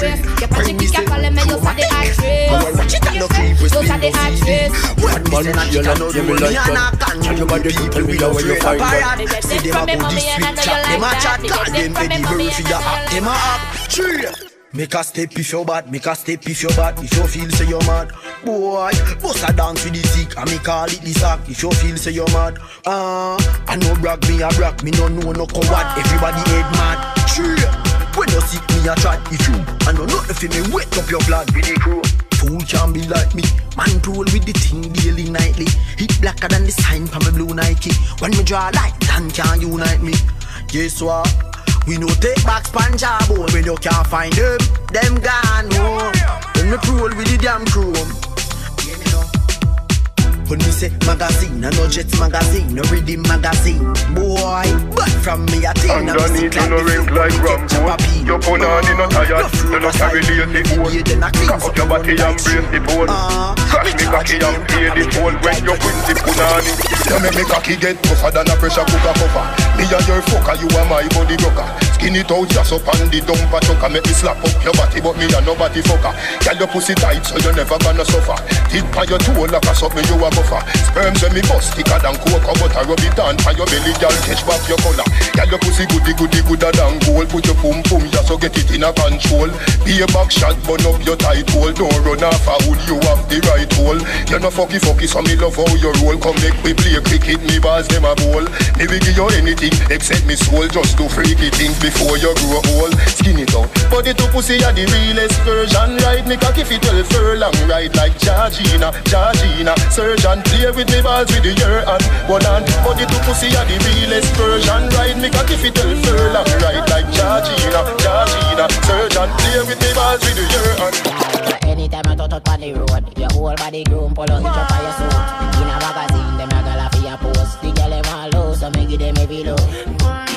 waist. Y'a pas de qui qui a parlé, mais yo ça des actrices. Yo ça des actrices. man, you love, you me like that. Tell your body to tell me how when you find that. See them a body sweet chat, them a chat, God, them ready very for your act, them a act. Cheer. Make a step if you're bad, make a step if you're bad. If you feel say you're mad, boy, bust a dance with the sick, and me call it the sack. If you feel say you're mad, ah, uh, I know brag me a brag, me no know no coward. Everybody head mad, cheer. When you see me a chat, if you, I know nothing for me, wet up your blood with the crew. Fool can be like me, man roll with the thing daily nightly. Hit blacker than the sign from my blue Nike. When me draw light, land can unite me. Guess what? We no take back SpongeBob when you can't find them. Them gone. When me roll with the damn crew. When me say magazine, I no Jets magazine, no Reading magazine. Boy, but from me a thing. Underneath you no ring like Rambo. Your punani no tired, you no carry lazy bone. Cock up your body and brace the bone. Uh, Crash me cocky and pay the toll when you quit the punani. You make me cocky get tougher than a pressure cooker cover. Me and your fucker, you are my body rocker. Skin it out just up on the dumper chucker. Make me slap up your body, but me and nobody fucker. Girl, your pussy tight, so you never gonna suffer. Tip on your toe like a something you a buffer. Sperms when me bust thicker than cocoa butter. Rub it on for your belly, girl, catch back your collar. Girl, your pussy goody goody gooder than gold. Put your pum pum just so get it in a control. Be a back shot, burn up your tight hole. Don't run off a hood, you have the right hole. You no fucky fucky, so me love how you roll. Come make me play cricket, me balls them a bowl. Me will give you anything except me soul. Just to freaky things before you grow old. Skin it out, body to pussy are the realest version. Ride me cocky fit 12 furlong, ride like Georgina, Georgina. Surgeon play with me balls with the year and one hand. Body to pussy are the realest version. Ride me cocky fit 12 furlong, ride like Georgina, Georgina. Surgeon play with me balls with the year and. Anytime I touch up on the road, your whole body groom, pull out the chop of your suit. In a magazine, them a gala for your post. The girl them all low, so me give them every load.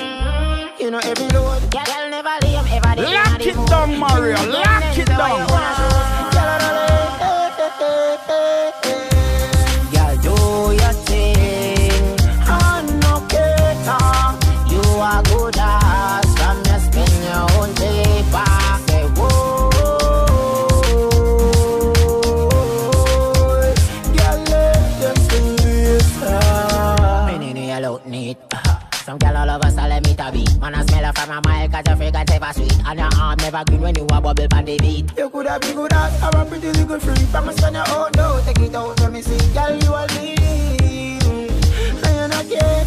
You know every load. Girl never leave, ever Lock it down, Mario. Lock it down. I her from a mile cause your fragrance ever sweet. And your arm never green when you a bubble pan the beat. You could have been good ass, I'm a pretty little freak. But my son, you oh no, take it out, let me see. Girl, you are lean. And you're not care.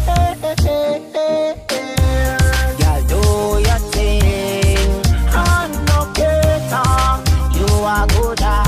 Girl, do your thing. On no cater. You are good ass.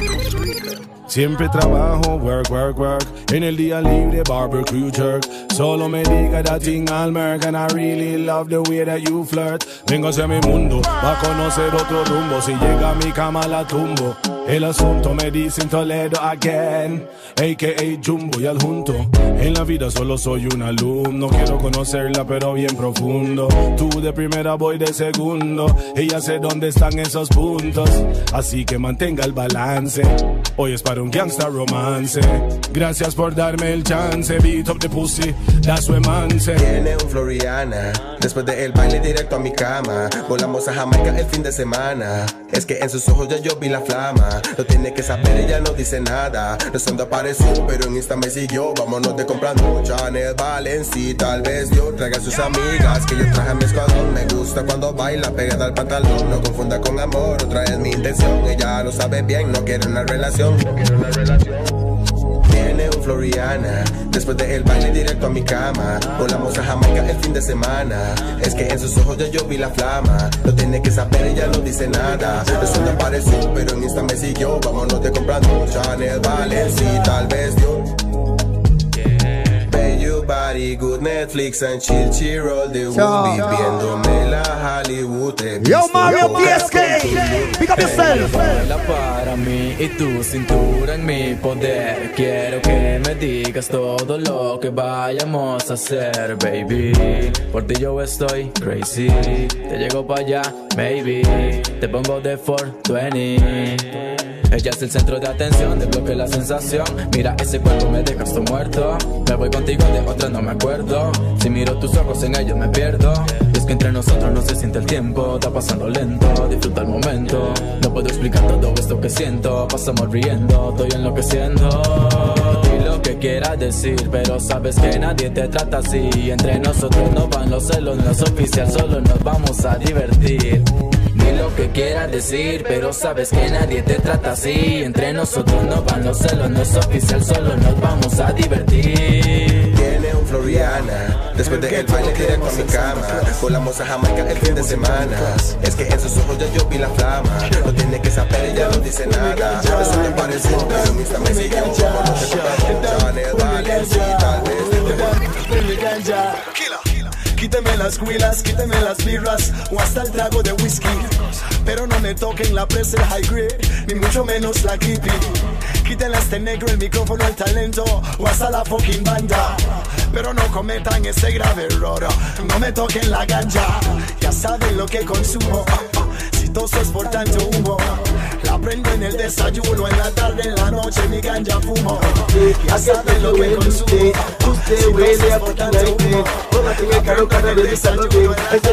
Thank you. Siempre trabajo, work, work, work. En el día libre, barbecue jerk. Solo me diga that thing al. And I really love the way that you flirt. Vengo hacia mi mundo, va a conocer otro rumbo. Si llega a mi cama, la tumbo. El asunto me dicen Toledo again, a.k.a. Jumbo y al junto. En la vida solo soy un alumno, quiero conocerla pero bien profundo. Tú de primera, voy de segundo. Ella sé dónde están esos puntos, así que mantenga el balance. Hoy es para un gangsta romance. Gracias por darme el chance. Beat up the pussy, that's su emance. Tiene un Floriana. Después del baile directo a mi cama. Volamos a Jamaica el fin de semana. Es que en sus ojos ya yo vi la flama. Lo tiene que saber, ella no dice nada. Dónde apareció, pero en Insta me siguió. Vámonos de comprando Chanel, Valencia. Tal vez yo traiga a sus amigas. Que yo traje a mi escuadrón. Me gusta cuando baila pegada al pantalón. No confunda con amor, otra es mi intención. Ella lo sabe bien, no quiere una relación. Una relación. Tiene un Floriana. Después del baile directo a mi cama. Volamos a Jamaica el fin de semana. Es que en sus ojos ya yo vi la flama. Lo tiene que saber, ella no dice nada. Eso no apareció, pero en Insta me siguió. Vámonos de comprando Chanel, Valencia. Tal vez yo. Baby, you body good Netflix and chill, chill all the Chao. movie Viéndome la Hollywood Yo, Mario PSK, pick up yourself. Baila para mí y tu cintura en mi poder. Quiero que me digas todo lo que vayamos a hacer, baby. Por ti yo estoy crazy. Te llego para allá, maybe. Te pongo de 420. Ella es el centro de atención, desbloquea la sensación. Mira ese cuerpo, me dejas tú muerto. Me voy contigo, de otra no me acuerdo. Si miro tus ojos, en ellos me pierdo. Es que entre nosotros no se siente el tiempo, está pasando lento. Disfruta el momento. No puedo explicar todo esto que siento. Pasamos riendo, estoy enloqueciendo. Lo que quieras decir, pero sabes que nadie te trata así. Entre nosotros no van los celos, no es oficial, solo nos vamos a divertir. Que quieras decir, pero sabes que nadie te trata así. Entre nosotros no van los celos, no es oficial, solo nos vamos a divertir. Tiene un Floriana Después del baile directo a mi cama. Volamos a Jamaica el fin de semana. Es que en sus ojos ya yo vi la flama. No tiene que saber, ella no dice nada. Eso me parece pero mis me sigue un poco No en el baile, sí, tal vez mi. Quíteme las huilas, quíteme las birras o hasta el trago de whisky. Pero no me toquen la presa el high grade, ni mucho menos la creepy. Quítenle a este negro el micrófono al talento o hasta la fucking banda. Pero no cometan ese grave error, no me toquen la ganja. Ya saben lo que consumo, si todo es por tanto humo. La prendo en el desayuno, en la tarde, en la noche, mi ganja fumo. Ya saben lo que consumo. Usted huele a fucking Póngate el carro cada vez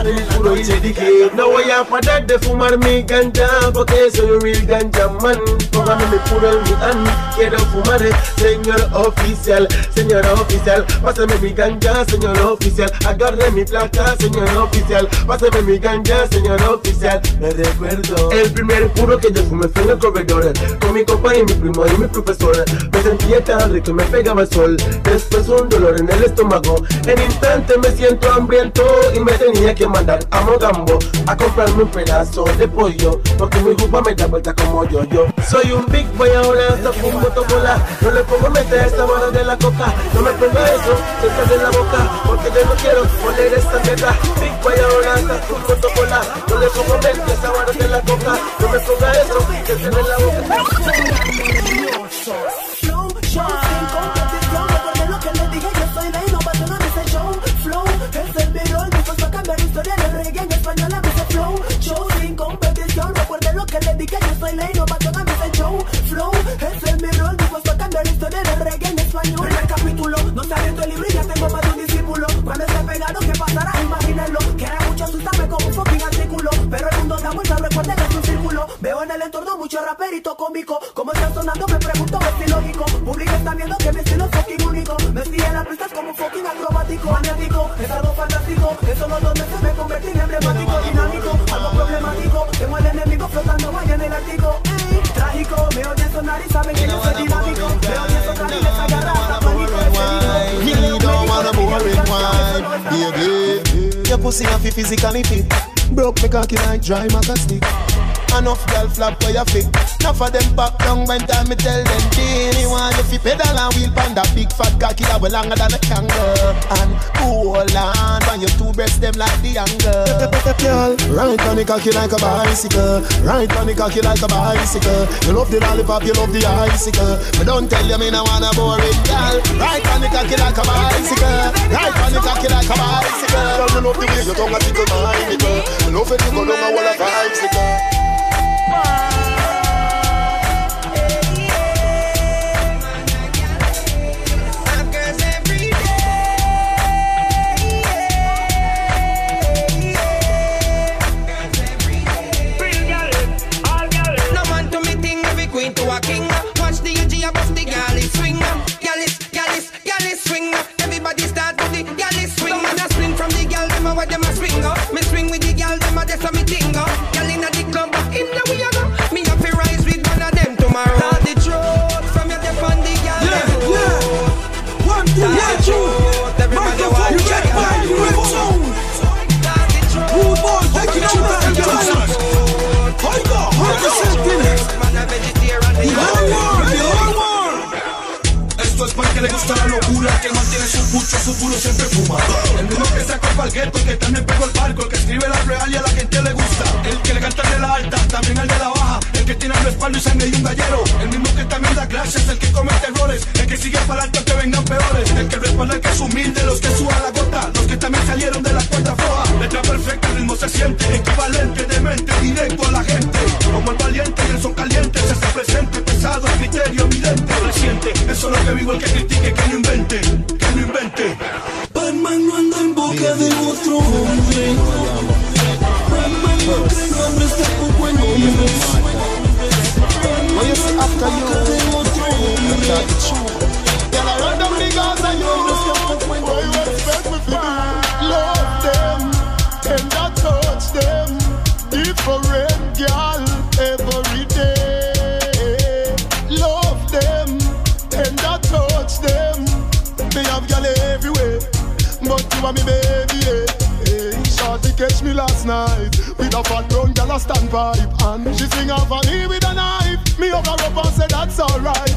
mi puro y le dije No voy a parar de fumar mi ganja Porque soy un real ganja man Póngame mi puro hand Quiero fumar Señor oficial, señora oficial Pásame mi ganja, señor oficial. Agarre mi placa, señor oficial. Pásame mi ganja, señor oficial. Me recuerdo El primer puro que yo fumé fue en el corredor Con mi compa y mi primo y mi profesor. Me sentía tan rico, me pegaba el sol. Después un dolor en el estómago. En instante me siento hambriento y me tenía que mandar a Mogambo a comprarme un pedazo de pollo porque mi jupa me da vuelta como yo yo soy un big boy ahora hasta fumo tomola no le pongo meter esta vara de la coca. No me ponga eso de la boca porque yo no quiero poner esta mierda ahora hasta fumo tomola no le pongo meter esta vara de la coca. No me ponga eso de la boca mucho raperito cómico. Como está sonando, me pregunto si lógico. Público está viendo que mi estilo es fucking único. Me en las pistas como un fucking acrobático. Maniático, es algo fantástico. En solo dos meses me convertí en emblemático, dinámico, algo problemático. Tengo el enemigo flotando vaya en el ártico. Ey, trágico, me oyen sonar y saben que yo soy dinámico. Me oyen sonar y les agarra hasta pánico. He don't wanna boring wine. Your pussy have physically fit. Broke me cocky like dry maca stick. Enough girl flap where you fit. Enough of them back down when time me tell them Teeny want you fi pedal and wheel pan that big fat cocky that way longer than a kangaroo. And hold on when you two breasts them like the angle. Girl, right on the cocky like a bicycle. Right on the cocky like a bicycle. You love the lollipop, you love the icicle. Me don't tell you me no wanna bore it, girl. Right on the cocky like a bicycle. Right on the cocky like a bicycle. Girl, me love the way you tongue a tickle my nigga Me love it, you go down a wall of vibes, nigga No man to a king. Watch the UG bust the galley su culo siempre fuma. El mismo que saca el gueto, que también pegó el barco, el que escribe la real y a la gente le gusta. El que le canta el de la alta, también el de la baja. El que tiene el respaldo y sangre y un gallero. El mismo que también da clases, el que comete errores. El que sigue para adelante que vengan peores. El que respalda el que es humilde, los que suban la gota. Los que también salieron de la cuenta floja. Letra perfecta, el ritmo se siente. Equivalente, demente, directo a la gente. Como el valiente y son caliente. Se hace presente, pesado, criterio evidente. Reciente, eso es lo que vivo el que critique, que no invente. Que no invente. Batman no anda en boca de otro hombre. Batman no cree en hombres, tampoco en hombres. Batman no after you. de otro hombre. You are me baby. Eh. Yeah. Hey, Shorty catch me last night with a fat brown girl a stand pipe and she sing off on me with a knife. Me hug her up and say that's alright.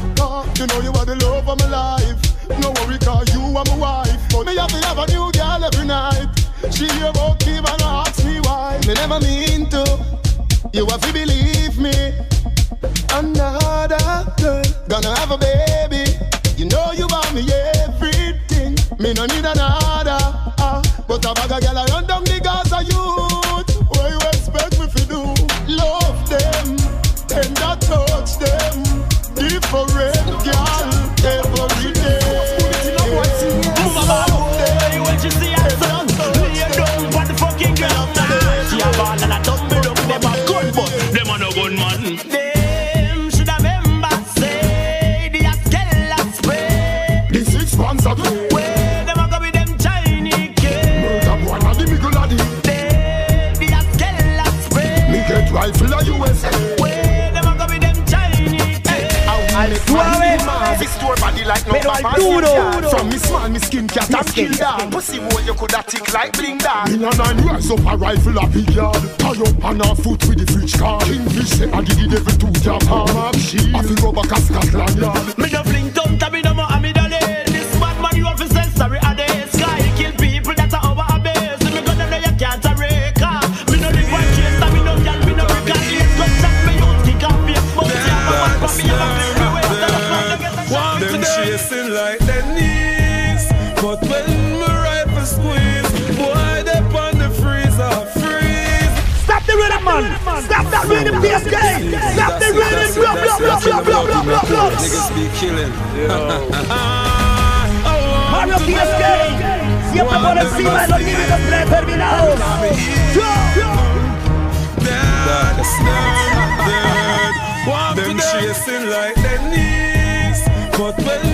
You know you are the love of my life. No worry, cause you are my wife. But me have to have a new girl every night. She about me and ask me why. Me never mean to. You have to believe me. Another girl gonna have a baby. A bag of girl like no Pero al papa duro. skin cat. From me small, me skin cat and kill dog. Pussy hole you coulda tick like bling dog. In a nine rise up a rifle a big yard. Tie up on a foot with the fridge card. Kingfish say I did the devil to jam hard. A fi rubber cast Scotland yard. That rhythm, TSK. Stop the rhythm. Blah, blah, blah, blah, blah, blah, blah, blah. Niggas be killing. Mario TSK. Siempre por encima de los límites predeterminados. Them chasing like their knees, but when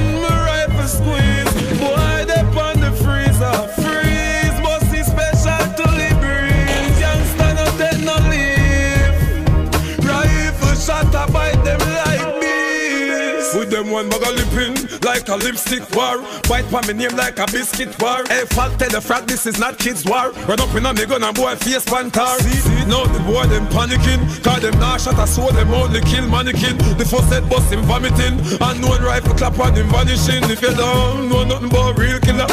one lipping like a lipstick war. Bite pa me name like a biscuit war. Hey, fuck tell the frag this is not kids war. Run up in a me gun and boy face pantar. Now the boy them panicking. Cause them nah shot a so them only kill mannequin. The first set bust him vomiting. And no rifle clap on him vanishing. If you don't know nothing about real killer.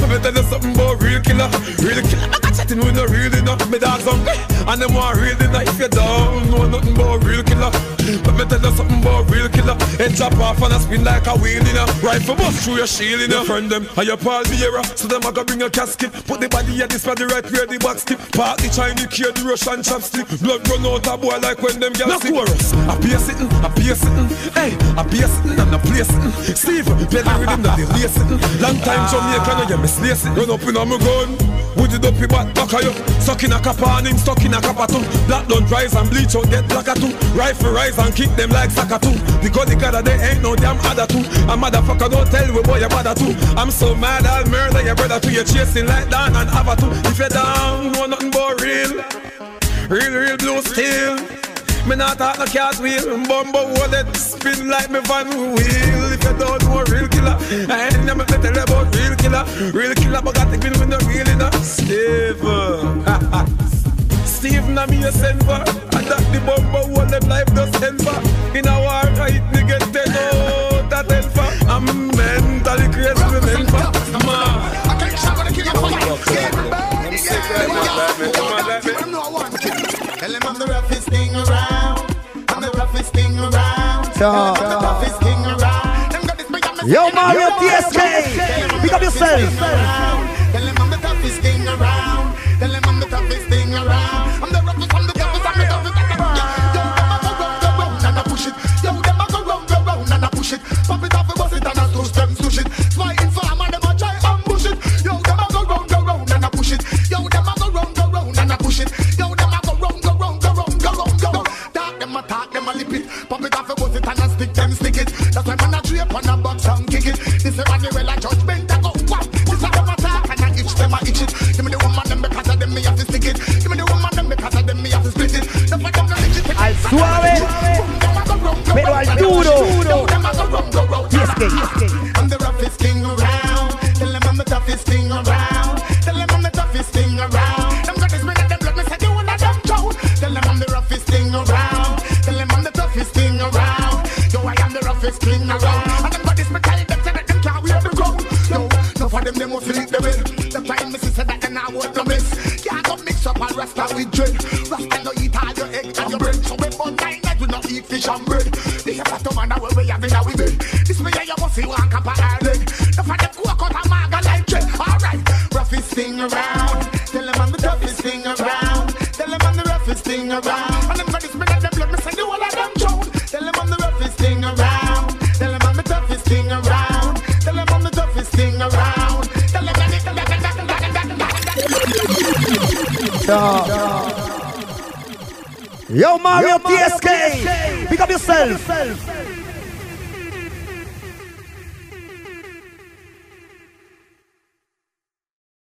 Let me tell you something about real killer. Real killer. I got chatting with no real enough. Me dogs hungry. And them want real enough. If you don't know nothing about real killer. Let me tell you something about real killer. Head chop off and a spin like a wheel in a Rifle bust through your shield in a Friend them. And your Paul Vieira So them a go bring a casket. Put the body at this the right where the box tip Park the Chinese key the Russian chopstick. Blood run out a boy like when them girls No chorus. I be a sitting, I be a sitting. Hey, I be a sitting and I play sitting. Steve, play the rhythm that they play sitting. Long time Jamaica no you miss lace it Run up in a my gun Would it your back? Back of you Suck in a cap on him, stuck in a cap too Black don't rise and bleach out get black too Rifle rise and kick them like soccer too Because the God they ain't no damn other too A motherfucker don't tell me boy your mother too I'm so mad I'll murder your brother too You chasing like Dan and Ava too. If you're down, know nothing but real. Real, real blue steel me not talk no cars wheel Bumbo wallet spin like me van wheel. If you don't know real killer I ain't never tell you about real killer. Real killer but got to be with no real enough Steve Steve na me a send for that the bumbo wall them life just end for In a war right me get ten out a ten for I'm mentally crazy me meant for Man Yo, Mario TSK, pick up yourself. Tell I'm the toughest around. Tell I'm the toughest around.